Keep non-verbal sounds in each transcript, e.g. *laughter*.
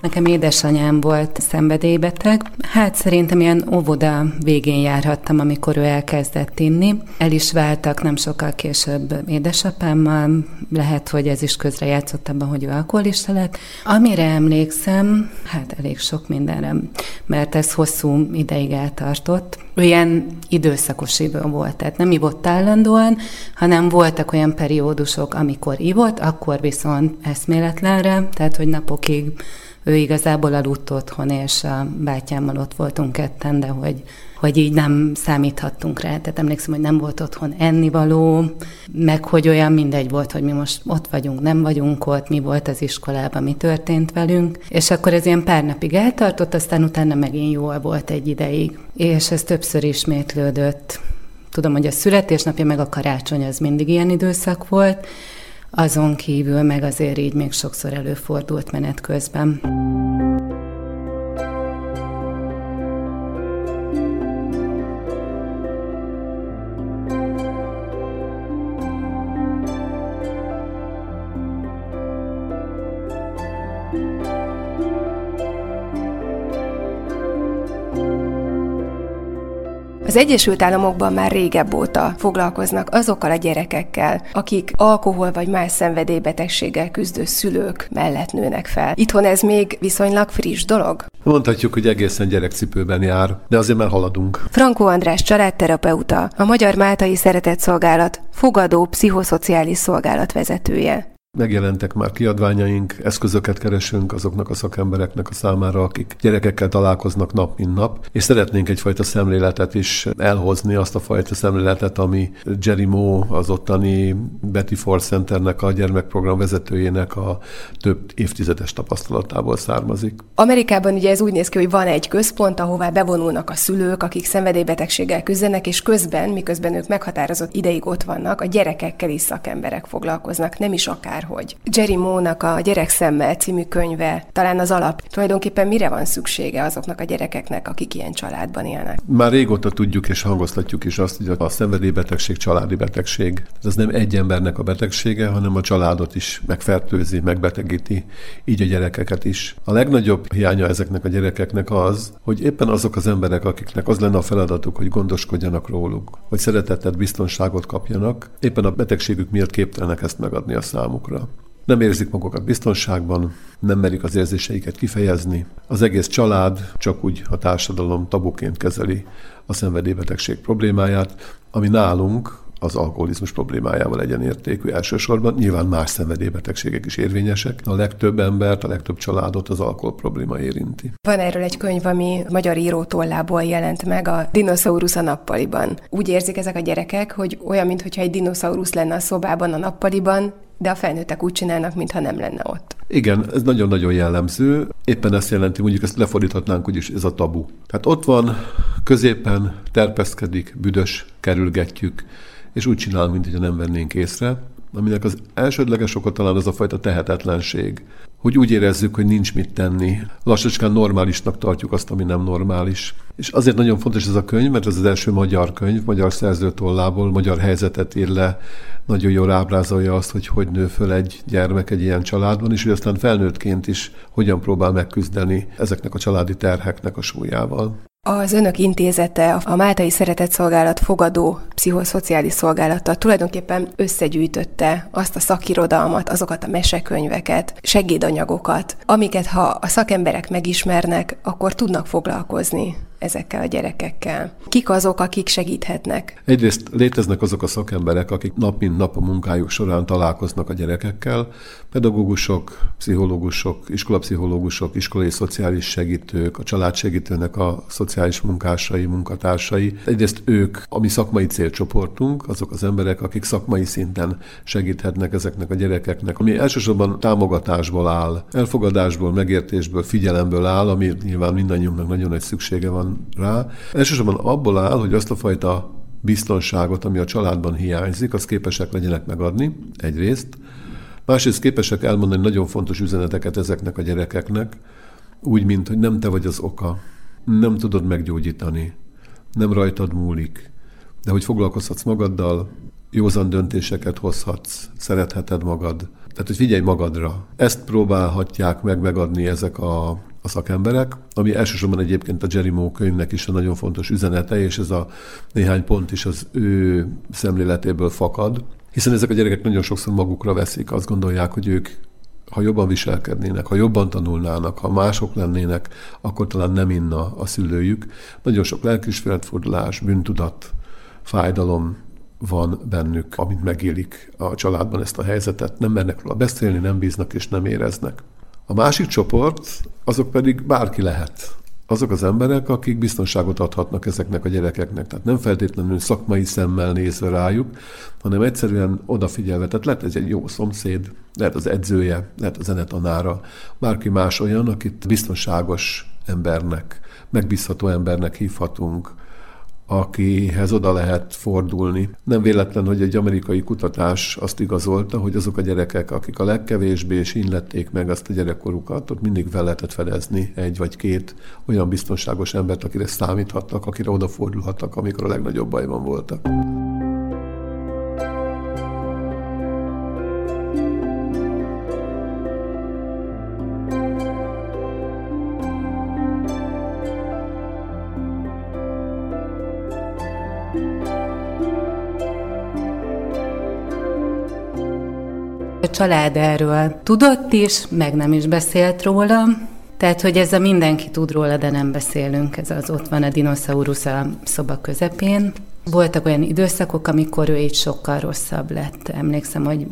Nekem édesanyám volt szenvedélybeteg. Hát szerintem ilyen óvoda végén járhattam, amikor ő elkezdett inni. El is váltak nem sokkal később édesapámmal. Lehet, hogy ez is közrejátszott abban, hogy ő alkoholista lett. Amire emlékszem, hát elég sok mindenre, mert ez hosszú ideig eltartott. Ő ilyen időszakos idő volt, tehát nem ivott állandóan, hanem voltak olyan periódusok, amikor ivott, akkor viszont eszméletlenre, tehát hogy napokig ő igazából aludt otthon, és a bátyámmal ott voltunk ketten, de hogy, hogy így nem számíthattunk rá. Tehát emlékszem, hogy nem volt otthon ennivaló, meg hogy olyan mindegy volt, hogy mi most ott vagyunk, nem vagyunk ott, mi volt az iskolában, mi történt velünk. És akkor ez ilyen pár napig eltartott, aztán utána megint jól volt egy ideig. És ez többször ismétlődött. Tudom, hogy a születésnapja meg a karácsony az mindig ilyen időszak volt, azon kívül meg azért így még sokszor előfordult menet közben. Az Egyesült Államokban már régebb óta foglalkoznak azokkal a gyerekekkel, akik alkohol vagy más szenvedélybetegséggel küzdő szülők mellett nőnek fel. Itthon ez még viszonylag friss dolog? Mondhatjuk, hogy egészen gyerekcipőben jár, de azért már haladunk. Frankó András családterapeuta, a Magyar Máltai Szeretett Szolgálat fogadó pszichoszociális szolgálat vezetője. Megjelentek már kiadványaink, eszközöket keresünk azoknak a szakembereknek a számára, akik gyerekekkel találkoznak nap, mint nap, és szeretnénk egyfajta szemléletet is elhozni, azt a fajta szemléletet, ami Jerry Moe, az ottani Betty Ford Centernek a gyermekprogram vezetőjének a több évtizedes tapasztalatából származik. Amerikában ugye ez úgy néz ki, hogy van egy központ, ahová bevonulnak a szülők, akik szenvedélybetegséggel küzdenek, és közben, miközben ők meghatározott ideig ott vannak, a gyerekekkel is szakemberek foglalkoznak, nem is akár hogy Jerry Mónak a Gyerek szemmel című könyve talán az alap. Tulajdonképpen mire van szüksége azoknak a gyerekeknek, akik ilyen családban élnek? Már régóta tudjuk és hangoztatjuk is azt, hogy a szenvedélybetegség családi betegség. Ez nem egy embernek a betegsége, hanem a családot is megfertőzi, megbetegíti, így a gyerekeket is. A legnagyobb hiánya ezeknek a gyerekeknek az, hogy éppen azok az emberek, akiknek az lenne a feladatuk, hogy gondoskodjanak róluk, hogy szeretetet, biztonságot kapjanak, éppen a betegségük miatt képtelenek ezt megadni a számukra számukra. Nem érzik magukat biztonságban, nem merik az érzéseiket kifejezni. Az egész család csak úgy a társadalom tabuként kezeli a szenvedélybetegség problémáját, ami nálunk az alkoholizmus problémájával egyenértékű elsősorban. Nyilván más szenvedélybetegségek is érvényesek. A legtöbb embert, a legtöbb családot az alkohol probléma érinti. Van erről egy könyv, ami magyar írótollából jelent meg, a Dinoszaurusz a nappaliban. Úgy érzik ezek a gyerekek, hogy olyan, mintha egy dinoszaurusz lenne a szobában a nappaliban, de a felnőttek úgy csinálnak, mintha nem lenne ott. Igen, ez nagyon-nagyon jellemző. Éppen ezt jelenti, mondjuk ezt lefordíthatnánk, úgyis ez a tabu. Tehát ott van, középen terpeszkedik, büdös, kerülgetjük, és úgy csinál, mint hogyha nem vennénk észre, aminek az elsődleges oka talán az a fajta tehetetlenség, hogy úgy érezzük, hogy nincs mit tenni. Lassacskán normálisnak tartjuk azt, ami nem normális. És azért nagyon fontos ez a könyv, mert ez az első magyar könyv, magyar szerzőtollából, magyar helyzetet ír le, nagyon jól ábrázolja azt, hogy hogy nő föl egy gyermek egy ilyen családban, és hogy aztán felnőttként is hogyan próbál megküzdeni ezeknek a családi terheknek a súlyával. Az önök intézete, a Máltai Szeretett Szolgálat fogadó pszichoszociális szolgálata tulajdonképpen összegyűjtötte azt a szakirodalmat, azokat a mesekönyveket, segédanyagokat, amiket ha a szakemberek megismernek, akkor tudnak foglalkozni ezekkel a gyerekekkel? Kik azok, akik segíthetnek? Egyrészt léteznek azok a szakemberek, akik nap mint nap a munkájuk során találkoznak a gyerekekkel, pedagógusok, pszichológusok, iskolapszichológusok, iskolai szociális segítők, a családsegítőnek a szociális munkásai, munkatársai. Egyrészt ők, a mi szakmai célcsoportunk, azok az emberek, akik szakmai szinten segíthetnek ezeknek a gyerekeknek, ami elsősorban támogatásból áll, elfogadásból, megértésből, figyelemből áll, ami nyilván mindannyiunknak nagyon nagy szüksége van rá. Elsősorban abból áll, hogy azt a fajta biztonságot, ami a családban hiányzik, az képesek legyenek megadni, egyrészt. Másrészt képesek elmondani nagyon fontos üzeneteket ezeknek a gyerekeknek, úgy, mint hogy nem te vagy az oka, nem tudod meggyógyítani, nem rajtad múlik, de hogy foglalkozhatsz magaddal, józan döntéseket hozhatsz, szeretheted magad. Tehát, hogy figyelj magadra. Ezt próbálhatják meg megadni ezek a, a szakemberek, ami elsősorban egyébként a Jerry Moe könyvnek is a nagyon fontos üzenete, és ez a néhány pont is az ő szemléletéből fakad. Hiszen ezek a gyerekek nagyon sokszor magukra veszik, azt gondolják, hogy ők ha jobban viselkednének, ha jobban tanulnának, ha mások lennének, akkor talán nem inna a szülőjük. Nagyon sok lelkismeretfordulás, bűntudat, fájdalom van bennük, amint megélik a családban ezt a helyzetet. Nem mernek róla beszélni, nem bíznak és nem éreznek. A másik csoport, azok pedig bárki lehet azok az emberek, akik biztonságot adhatnak ezeknek a gyerekeknek. Tehát nem feltétlenül szakmai szemmel nézve rájuk, hanem egyszerűen odafigyelve. Tehát lehet ez egy jó szomszéd, lehet az edzője, lehet a zenetanára, bárki más olyan, akit biztonságos embernek, megbízható embernek hívhatunk, akihez oda lehet fordulni. Nem véletlen, hogy egy amerikai kutatás azt igazolta, hogy azok a gyerekek, akik a legkevésbé sínlették meg azt a gyerekkorukat, ott mindig fel lehetett fedezni egy vagy két olyan biztonságos embert, akire számíthattak, akire odafordulhattak, amikor a legnagyobb bajban voltak. Család erről tudott is, meg nem is beszélt róla, tehát, hogy ez a mindenki tud róla, de nem beszélünk, ez az ott van a dinoszaurusz a szoba közepén. Voltak olyan időszakok, amikor ő így sokkal rosszabb lett. Emlékszem, hogy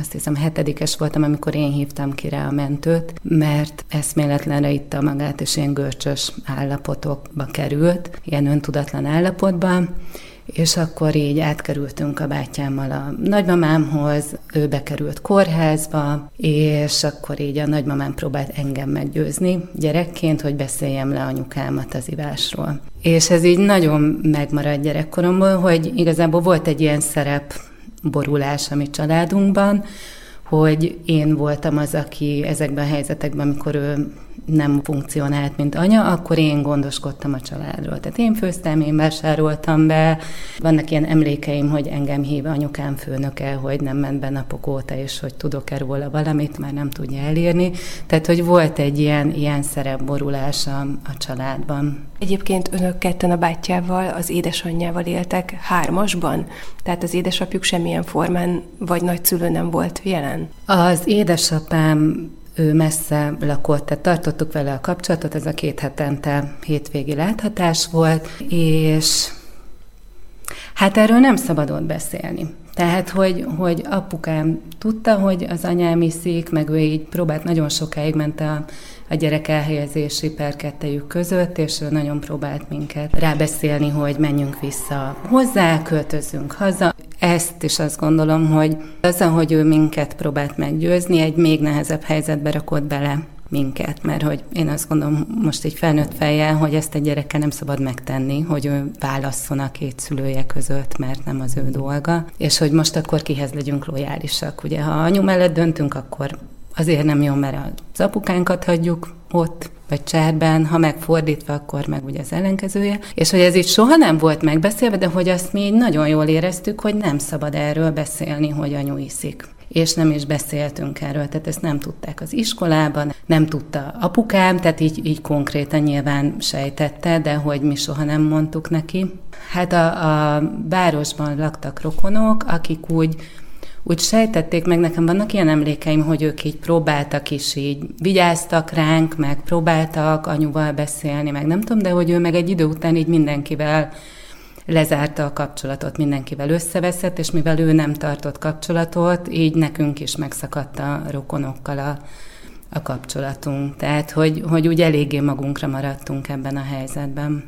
azt hiszem hetedikes voltam, amikor én hívtam ki rá a mentőt, mert eszméletlenre itta magát, és ilyen görcsös állapotokba került, ilyen öntudatlan állapotban, és akkor így átkerültünk a bátyámmal a nagymamámhoz, ő bekerült kórházba, és akkor így a nagymamám próbált engem meggyőzni gyerekként, hogy beszéljem le anyukámat az ivásról. És ez így nagyon megmaradt gyerekkoromból, hogy igazából volt egy ilyen szerep borulás a mi családunkban, hogy én voltam az, aki ezekben a helyzetekben, amikor ő nem funkcionált, mint anya, akkor én gondoskodtam a családról. Tehát én főztem, én vásároltam be. Vannak ilyen emlékeim, hogy engem hív anyukám főnöke, hogy nem ment be napok óta, és hogy tudok-e róla valamit, már nem tudja elírni. Tehát, hogy volt egy ilyen, ilyen szerepborulás a, a családban. Egyébként önök ketten a bátyjával, az édesanyjával éltek hármasban? Tehát az édesapjuk semmilyen formán vagy nagyszülő nem volt jelen? Az édesapám ő messze lakott, tehát tartottuk vele a kapcsolatot, ez a két hetente hétvégi láthatás volt, és hát erről nem szabadott beszélni. Tehát, hogy, hogy apukám tudta, hogy az anyám iszik, meg ő így próbált, nagyon sokáig ment a, a gyerek elhelyezési per kettejük között, és ő nagyon próbált minket rábeszélni, hogy menjünk vissza hozzá, költözzünk haza. Ezt is azt gondolom, hogy az, hogy ő minket próbált meggyőzni, egy még nehezebb helyzetbe rakott bele minket, mert hogy én azt gondolom most egy felnőtt fejjel, hogy ezt egy gyerekkel nem szabad megtenni, hogy ő válasszon a két szülője között, mert nem az ő dolga, és hogy most akkor kihez legyünk lojálisak. Ugye, ha anyu mellett döntünk, akkor azért nem jó, mert az apukánkat hagyjuk ott, vagy cserben, ha megfordítva, akkor meg ugye az ellenkezője. És hogy ez itt soha nem volt megbeszélve, de hogy azt mi nagyon jól éreztük, hogy nem szabad erről beszélni, hogy anyu iszik és nem is beszéltünk erről, tehát ezt nem tudták az iskolában, nem tudta apukám, tehát így, így konkrétan nyilván sejtette, de hogy mi soha nem mondtuk neki. Hát a, a városban laktak rokonok, akik úgy úgy sejtették meg, nekem vannak ilyen emlékeim, hogy ők így próbáltak is így, vigyáztak ránk, meg próbáltak anyuval beszélni, meg nem tudom, de hogy ő meg egy idő után így mindenkivel lezárta a kapcsolatot, mindenkivel összeveszett, és mivel ő nem tartott kapcsolatot, így nekünk is megszakadt a rokonokkal a, a kapcsolatunk. Tehát, hogy, hogy úgy eléggé magunkra maradtunk ebben a helyzetben.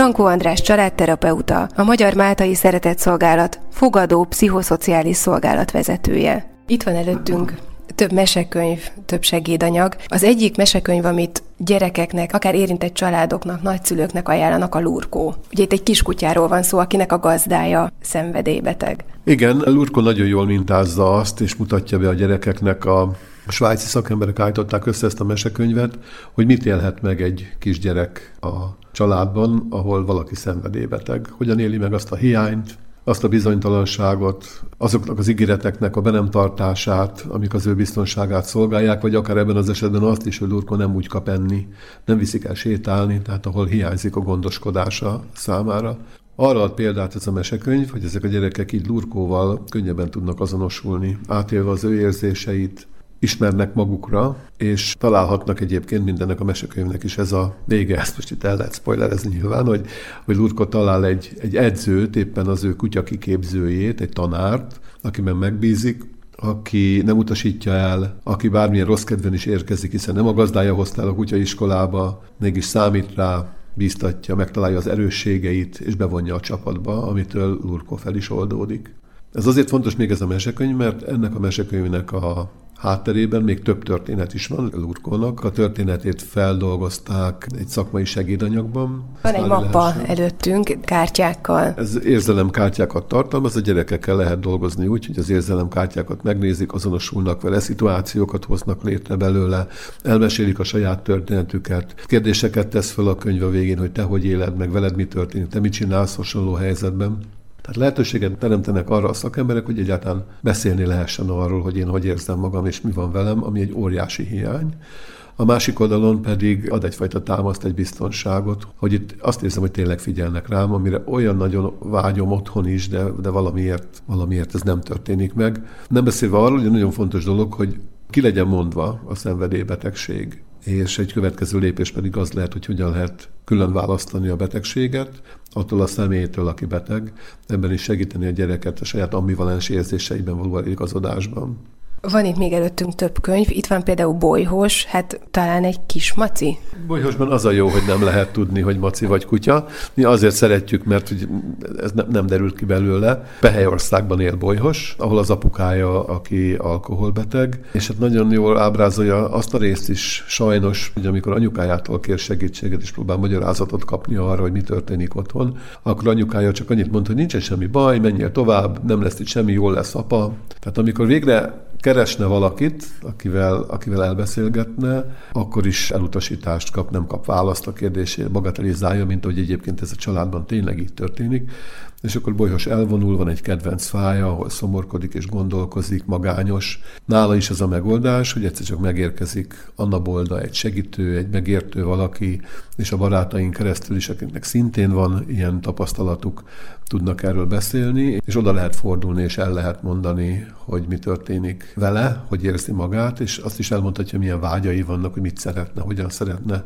Frankó András családterapeuta, a Magyar Máltai Szeretett Szolgálat fogadó pszichoszociális szolgálat vezetője. Itt van előttünk több mesekönyv, több segédanyag. Az egyik mesekönyv, amit gyerekeknek, akár érintett családoknak, nagyszülőknek ajánlanak a lurkó. Ugye itt egy kiskutyáról van szó, akinek a gazdája szenvedélybeteg. Igen, a lurkó nagyon jól mintázza azt, és mutatja be a gyerekeknek a a svájci szakemberek állították össze ezt a mesekönyvet, hogy mit élhet meg egy kisgyerek a családban, ahol valaki szenvedélybeteg. Hogyan éli meg azt a hiányt, azt a bizonytalanságot, azoknak az ígéreteknek a be nem tartását, amik az ő biztonságát szolgálják, vagy akár ebben az esetben azt is, hogy Lurko nem úgy kap enni, nem viszik el sétálni, tehát ahol hiányzik a gondoskodása számára. Arra ad példát ez a mesekönyv, hogy ezek a gyerekek így Lurkóval könnyebben tudnak azonosulni, átélve az ő érzéseit, ismernek magukra, és találhatnak egyébként mindennek a mesekönyvnek is ez a vége, ezt most itt el lehet spoilerezni nyilván, hogy, hogy Lurko talál egy, egy edzőt, éppen az ő kutya kiképzőjét, egy tanárt, akiben megbízik, aki nem utasítja el, aki bármilyen rossz kedven is érkezik, hiszen nem a gazdája hozta el a kutyaiskolába, mégis számít rá, bíztatja, megtalálja az erősségeit, és bevonja a csapatba, amitől Lurko fel is oldódik. Ez azért fontos még ez a mesekönyv, mert ennek a mesekönyvnek a hátterében még több történet is van Lurkónak. A történetét feldolgozták egy szakmai segédanyagban. Van egy mappa lehessen. előttünk kártyákkal. Ez érzelemkártyákat tartalmaz, a gyerekekkel lehet dolgozni úgy, hogy az érzelemkártyákat megnézik, azonosulnak vele, szituációkat hoznak létre belőle, elmesélik a saját történetüket, kérdéseket tesz fel a könyv a végén, hogy te hogy éled meg, veled mi történik, te mit csinálsz hasonló helyzetben. Tehát lehetőséget teremtenek arra a szakemberek, hogy egyáltalán beszélni lehessen arról, hogy én hogy érzem magam, és mi van velem, ami egy óriási hiány. A másik oldalon pedig ad egyfajta támaszt, egy biztonságot, hogy itt azt érzem, hogy tényleg figyelnek rám, amire olyan nagyon vágyom otthon is, de, de valamiért, valamiért ez nem történik meg. Nem beszélve arról, hogy nagyon fontos dolog, hogy ki legyen mondva a szenvedélybetegség és egy következő lépés pedig az lehet, hogy hogyan lehet külön választani a betegséget, attól a személytől, aki beteg, ebben is segíteni a gyereket a saját ambivalens érzéseiben való igazodásban. Van itt még előttünk több könyv, itt van például Bolyhos, hát talán egy kis maci. Bolyhosban az a jó, hogy nem lehet tudni, hogy maci vagy kutya. Mi azért szeretjük, mert hogy ez ne, nem derült ki belőle. Behelyországban él Bolyhos, ahol az apukája, aki alkoholbeteg, és hát nagyon jól ábrázolja azt a részt is sajnos, hogy amikor anyukájától kér segítséget, és próbál magyarázatot kapni arra, hogy mi történik otthon, akkor anyukája csak annyit mond, hogy nincsen semmi baj, menjél tovább, nem lesz itt semmi, jól lesz apa. Tehát amikor végre keresne valakit, akivel, akivel elbeszélgetne, akkor is elutasítást kap, nem kap választ a kérdésére, bagatelizálja, mint ahogy egyébként ez a családban tényleg így történik. És akkor Bolyhos elvonul, van egy kedvenc fája, ahol szomorkodik és gondolkozik, magányos. Nála is az a megoldás, hogy egyszer csak megérkezik Anna Bolda, egy segítő, egy megértő valaki, és a barátaink keresztül is, akiknek szintén van ilyen tapasztalatuk, tudnak erről beszélni, és oda lehet fordulni, és el lehet mondani, hogy mi történik vele, hogy érzi magát, és azt is elmondhatja, milyen vágyai vannak, hogy mit szeretne, hogyan szeretne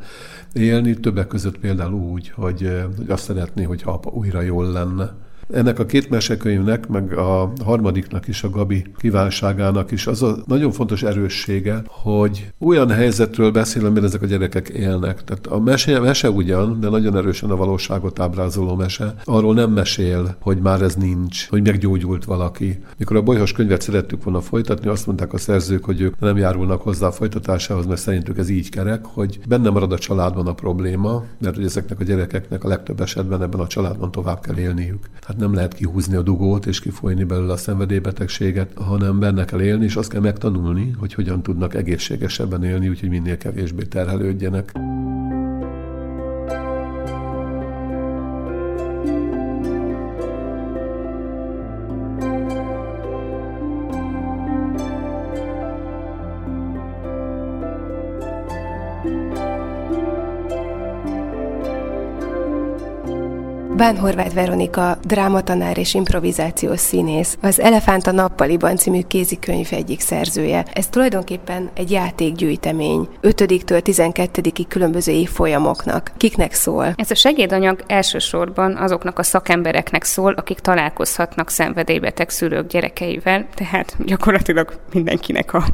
élni, többek között például úgy, hogy, hogy azt szeretné, hogy apa újra jól lenne. Ennek a két mesekönyvnek, meg a harmadiknak is, a Gabi kívánságának is az a nagyon fontos erőssége, hogy olyan helyzetről beszél, amiben ezek a gyerekek élnek. Tehát a mese, mese ugyan, de nagyon erősen a valóságot ábrázoló mese. Arról nem mesél, hogy már ez nincs, hogy meggyógyult valaki. Mikor a bolyhos könyvet szerettük volna folytatni, azt mondták a szerzők, hogy ők nem járulnak hozzá a folytatásához, mert szerintük ez így kerek, hogy benne marad a családban a probléma, mert hogy ezeknek a gyerekeknek a legtöbb esetben ebben a családban tovább kell élniük. Tehát Hát nem lehet kihúzni a dugót és kifolyni belőle a szenvedélybetegséget, hanem benne kell élni, és azt kell megtanulni, hogy hogyan tudnak egészségesebben élni, úgyhogy minél kevésbé terhelődjenek. Bán Horváth Veronika, drámatanár és improvizációs színész, az Elefánt a nappaliban című kézikönyv egyik szerzője. Ez tulajdonképpen egy játékgyűjtemény, 5-től 12-ig különböző évfolyamoknak. Kiknek szól? Ez a segédanyag elsősorban azoknak a szakembereknek szól, akik találkozhatnak szenvedélybeteg szülők gyerekeivel, tehát gyakorlatilag mindenkinek a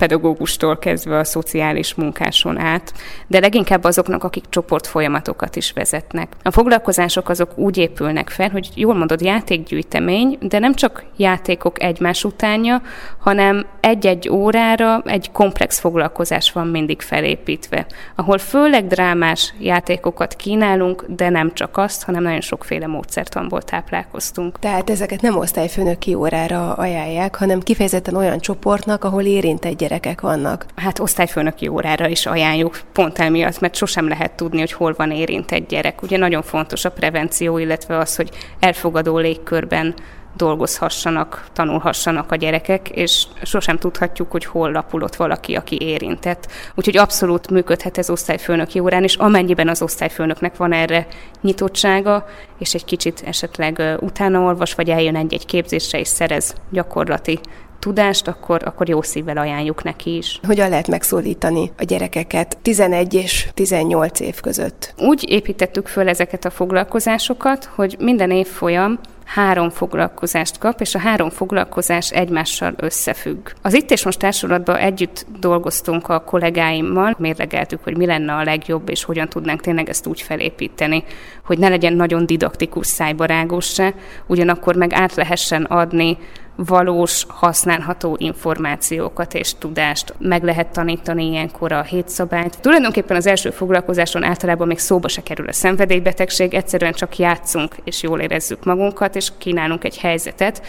pedagógustól kezdve a szociális munkáson át, de leginkább azoknak, akik csoportfolyamatokat is vezetnek. A foglalkozások azok úgy épülnek fel, hogy jól mondod, játékgyűjtemény, de nem csak játékok egymás utánja, hanem egy-egy órára egy komplex foglalkozás van mindig felépítve, ahol főleg drámás játékokat kínálunk, de nem csak azt, hanem nagyon sokféle módszertanból táplálkoztunk. Tehát ezeket nem osztályfőnöki órára ajánlják, hanem kifejezetten olyan csoportnak, ahol érintett gyerekek vannak. Hát osztályfőnöki órára is ajánljuk, pont emiatt, mert sosem lehet tudni, hogy hol van érintett gyerek. Ugye nagyon fontos a prevenció, illetve az, hogy elfogadó légkörben dolgozhassanak, tanulhassanak a gyerekek, és sosem tudhatjuk, hogy hol lapulott valaki, aki érintett. Úgyhogy abszolút működhet ez osztályfőnöki órán, és amennyiben az osztályfőnöknek van erre nyitottsága, és egy kicsit esetleg utána olvas, vagy eljön egy-egy képzésre, és szerez gyakorlati tudást, akkor, akkor jó szívvel ajánljuk neki is. Hogyan lehet megszólítani a gyerekeket 11 és 18 év között? Úgy építettük föl ezeket a foglalkozásokat, hogy minden évfolyam három foglalkozást kap, és a három foglalkozás egymással összefügg. Az itt és most társulatban együtt dolgoztunk a kollégáimmal, mérlegeltük, hogy mi lenne a legjobb, és hogyan tudnánk tényleg ezt úgy felépíteni, hogy ne legyen nagyon didaktikus szájbarágos se, ugyanakkor meg át lehessen adni valós, használható információkat és tudást. Meg lehet tanítani ilyenkor a hétszabályt. Tulajdonképpen az első foglalkozáson általában még szóba se kerül a szenvedélybetegség, egyszerűen csak játszunk és jól érezzük magunkat, és kínálunk egy helyzetet,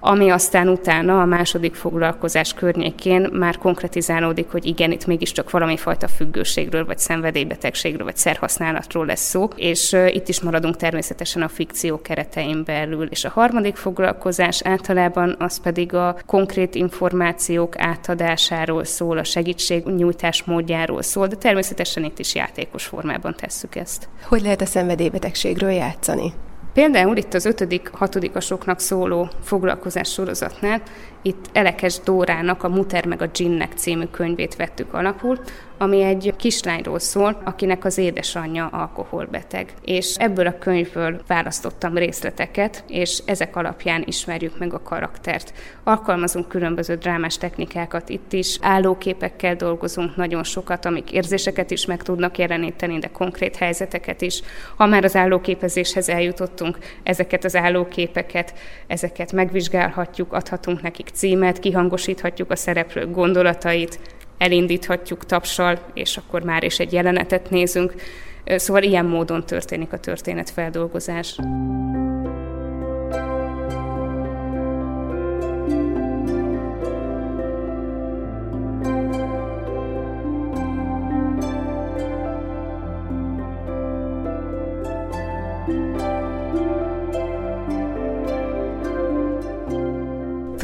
ami aztán utána a második foglalkozás környékén már konkretizálódik, hogy igen, itt mégiscsak valami fajta függőségről, vagy szenvedélybetegségről, vagy szerhasználatról lesz szó, és itt is maradunk természetesen a fikció keretein belül. És a harmadik foglalkozás általában az pedig a konkrét információk átadásáról szól, a segítségnyújtás módjáról szól, de természetesen itt is játékos formában tesszük ezt. Hogy lehet a szenvedélybetegségről játszani? Például itt az ötödik, hatodikasoknak szóló foglalkozás sorozatnál itt Elekes Dórának a Muter meg a Ginnek című könyvét vettük alapul, ami egy kislányról szól, akinek az édesanyja alkoholbeteg. És ebből a könyvből választottam részleteket, és ezek alapján ismerjük meg a karaktert. Alkalmazunk különböző drámás technikákat itt is, állóképekkel dolgozunk nagyon sokat, amik érzéseket is meg tudnak jeleníteni, de konkrét helyzeteket is. Ha már az állóképezéshez eljutottunk, ezeket az állóképeket, ezeket megvizsgálhatjuk, adhatunk nekik címet, kihangosíthatjuk a szereplők gondolatait, elindíthatjuk tapsal, és akkor már is egy jelenetet nézünk. Szóval ilyen módon történik a történetfeldolgozás.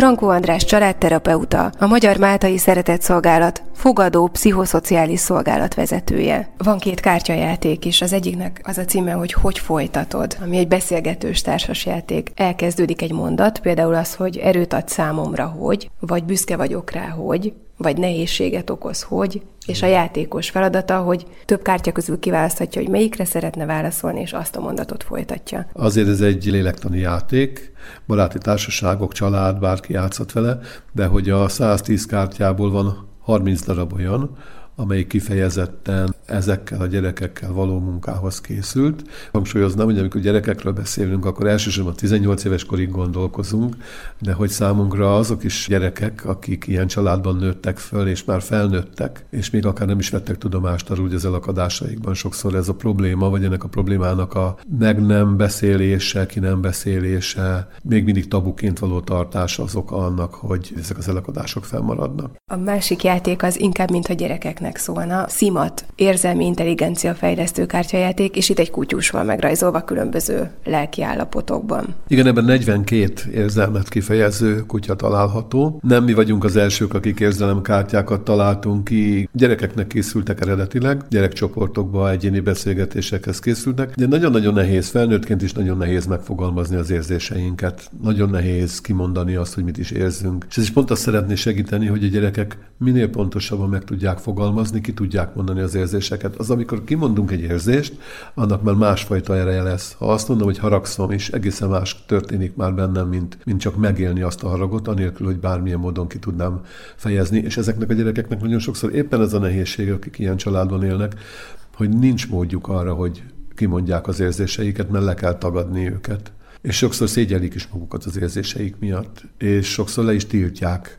Frankó András családterapeuta, a Magyar Máltai Szeretett Szolgálat fogadó pszichoszociális szolgálat vezetője. Van két kártyajáték is, az egyiknek az a címe, hogy Hogy folytatod, ami egy beszélgetős társasjáték. Elkezdődik egy mondat, például az, hogy erőt ad számomra, hogy, vagy büszke vagyok rá, hogy, vagy nehézséget okoz, hogy, és a játékos feladata, hogy több kártya közül kiválaszthatja, hogy melyikre szeretne válaszolni, és azt a mondatot folytatja. Azért ez egy lélektani játék, baráti társaságok, család, bárki játszott vele, de hogy a 110 kártyából van 30 darab olyan, amelyik kifejezetten ezekkel a gyerekekkel való munkához készült. Hangsúlyoznám, hogy amikor gyerekekről beszélünk, akkor elsősorban 18 éves korig gondolkozunk, de hogy számunkra azok is gyerekek, akik ilyen családban nőttek föl, és már felnőttek, és még akár nem is vettek tudomást arról, hogy az elakadásaikban sokszor ez a probléma, vagy ennek a problémának a meg nem beszélése, ki nem beszélése, még mindig tabuként való tartása az oka annak, hogy ezek az elakadások fennmaradnak. A másik játék az inkább, mint a gyerekek gyereknek szólna. Szimat, érzelmi intelligencia fejlesztő kártyajáték, és itt egy kutyus van megrajzolva különböző lelki állapotokban. Igen, ebben 42 érzelmet kifejező kutya található. Nem mi vagyunk az elsők, akik érzelemkártyákat találtunk ki. Gyerekeknek készültek eredetileg, gyerekcsoportokba egyéni beszélgetésekhez készültek, de nagyon-nagyon nehéz, felnőttként is nagyon nehéz megfogalmazni az érzéseinket. Nagyon nehéz kimondani azt, hogy mit is érzünk. És ez is pont azt szeretné segíteni, hogy a gyerekek minél pontosabban meg tudják fogalmazni, fogalmazni, ki tudják mondani az érzéseket. Az, amikor kimondunk egy érzést, annak már másfajta ereje lesz. Ha azt mondom, hogy haragszom, és egészen más történik már bennem, mint, mint csak megélni azt a haragot, anélkül, hogy bármilyen módon ki tudnám fejezni. És ezeknek a gyerekeknek nagyon sokszor éppen ez a nehézség, akik ilyen családban élnek, hogy nincs módjuk arra, hogy kimondják az érzéseiket, mert le kell tagadni őket. És sokszor szégyelik is magukat az érzéseik miatt, és sokszor le is tiltják.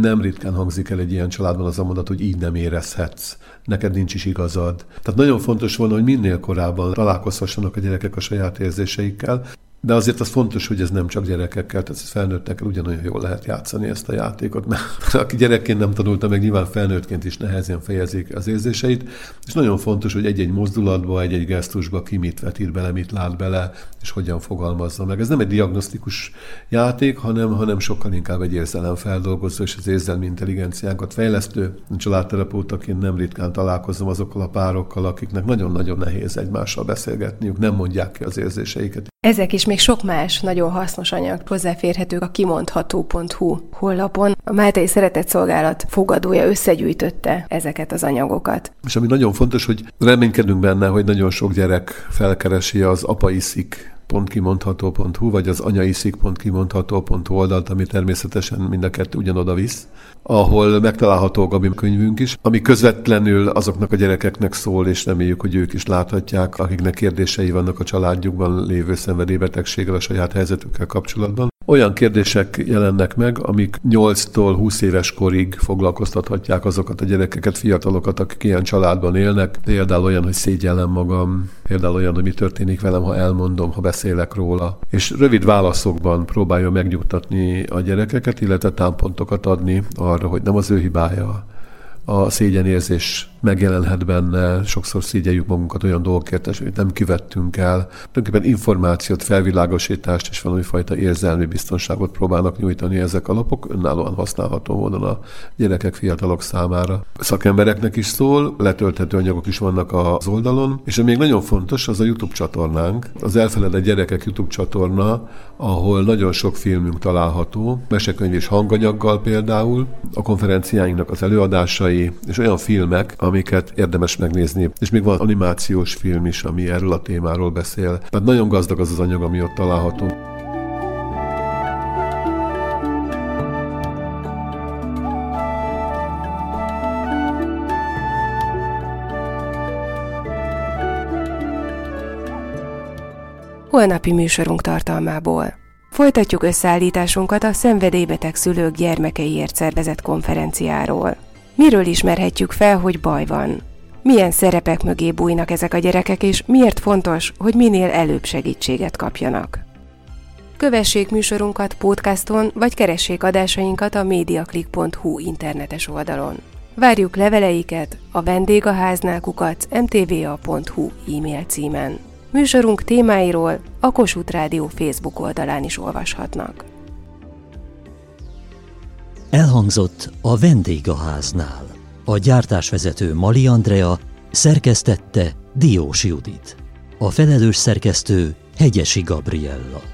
Nem ritkán hangzik el egy ilyen családban az a mondat, hogy így nem érezhetsz, neked nincs is igazad. Tehát nagyon fontos volna, hogy minél korábban találkozhassanak a gyerekek a saját érzéseikkel, de azért az fontos, hogy ez nem csak gyerekekkel, tehát felnőttekkel ugyanolyan jól lehet játszani ezt a játékot, mert *laughs* aki gyerekként nem tanulta meg, nyilván felnőttként is nehezen fejezik az érzéseit, és nagyon fontos, hogy egy-egy mozdulatba, egy-egy gesztusba ki mit vetít bele, mit lát bele, és hogyan fogalmazza meg. Ez nem egy diagnosztikus játék, hanem, hanem sokkal inkább egy érzelemfeldolgozó és az érzelmi intelligenciánkat fejlesztő. Családterapeutaként nem ritkán találkozom azokkal a párokkal, akiknek nagyon-nagyon nehéz egymással beszélgetniük, nem mondják ki az érzéseiket. Ezek is még sok más nagyon hasznos anyag hozzáférhetők a kimondható.hu honlapon. A Máltai Szeretett Szolgálat fogadója összegyűjtötte ezeket az anyagokat. És ami nagyon fontos, hogy reménykedünk benne, hogy nagyon sok gyerek felkeresi az apai szik kimondható.hu, vagy az anyaiszik.kimondható.hu oldalt, ami természetesen mind a kettő ugyanoda visz, ahol megtalálható Gabi könyvünk is, ami közvetlenül azoknak a gyerekeknek szól, és reméljük, hogy ők is láthatják, akiknek kérdései vannak a családjukban lévő szenvedélybetegséggel, a saját helyzetükkel kapcsolatban. Olyan kérdések jelennek meg, amik 8-tól 20 éves korig foglalkoztathatják azokat a gyerekeket, fiatalokat, akik ilyen családban élnek. Például olyan, hogy szégyellem magam, például olyan, hogy mi történik velem, ha elmondom, ha beszélek róla. És rövid válaszokban próbálja megnyugtatni a gyerekeket, illetve támpontokat adni arra, hogy nem az ő hibája, a szégyenérzés megjelenhet benne, sokszor szégyeljük magunkat olyan dolgokért, hogy nem kivettünk el. Tulajdonképpen információt, felvilágosítást és valami fajta érzelmi biztonságot próbálnak nyújtani ezek a lapok, önállóan használható módon a gyerekek, fiatalok számára. Szakembereknek is szól, letölthető anyagok is vannak az oldalon, és ami még nagyon fontos, az a YouTube csatornánk, az Elfeledett Gyerekek YouTube csatorna, ahol nagyon sok filmünk található, mesekönyv és hanganyaggal például, a konferenciáinknak az előadásai, és olyan filmek, amiket érdemes megnézni. És még van animációs film is, ami erről a témáról beszél. Tehát nagyon gazdag az az anyag, ami ott található. Holnapi műsorunk tartalmából. Folytatjuk összeállításunkat a szenvedélybeteg szülők gyermekeiért szervezett konferenciáról. Miről ismerhetjük fel, hogy baj van? Milyen szerepek mögé bújnak ezek a gyerekek, és miért fontos, hogy minél előbb segítséget kapjanak? Kövessék műsorunkat podcaston, vagy keressék adásainkat a mediaclick.hu internetes oldalon. Várjuk leveleiket a vendégháznál kukac mtva.hu e-mail címen. Műsorunk témáiról a Kossuth Rádió Facebook oldalán is olvashatnak. Elhangzott a vendégháznál. A gyártásvezető Mali Andrea szerkesztette Diós Judit. A felelős szerkesztő Hegyesi Gabriella.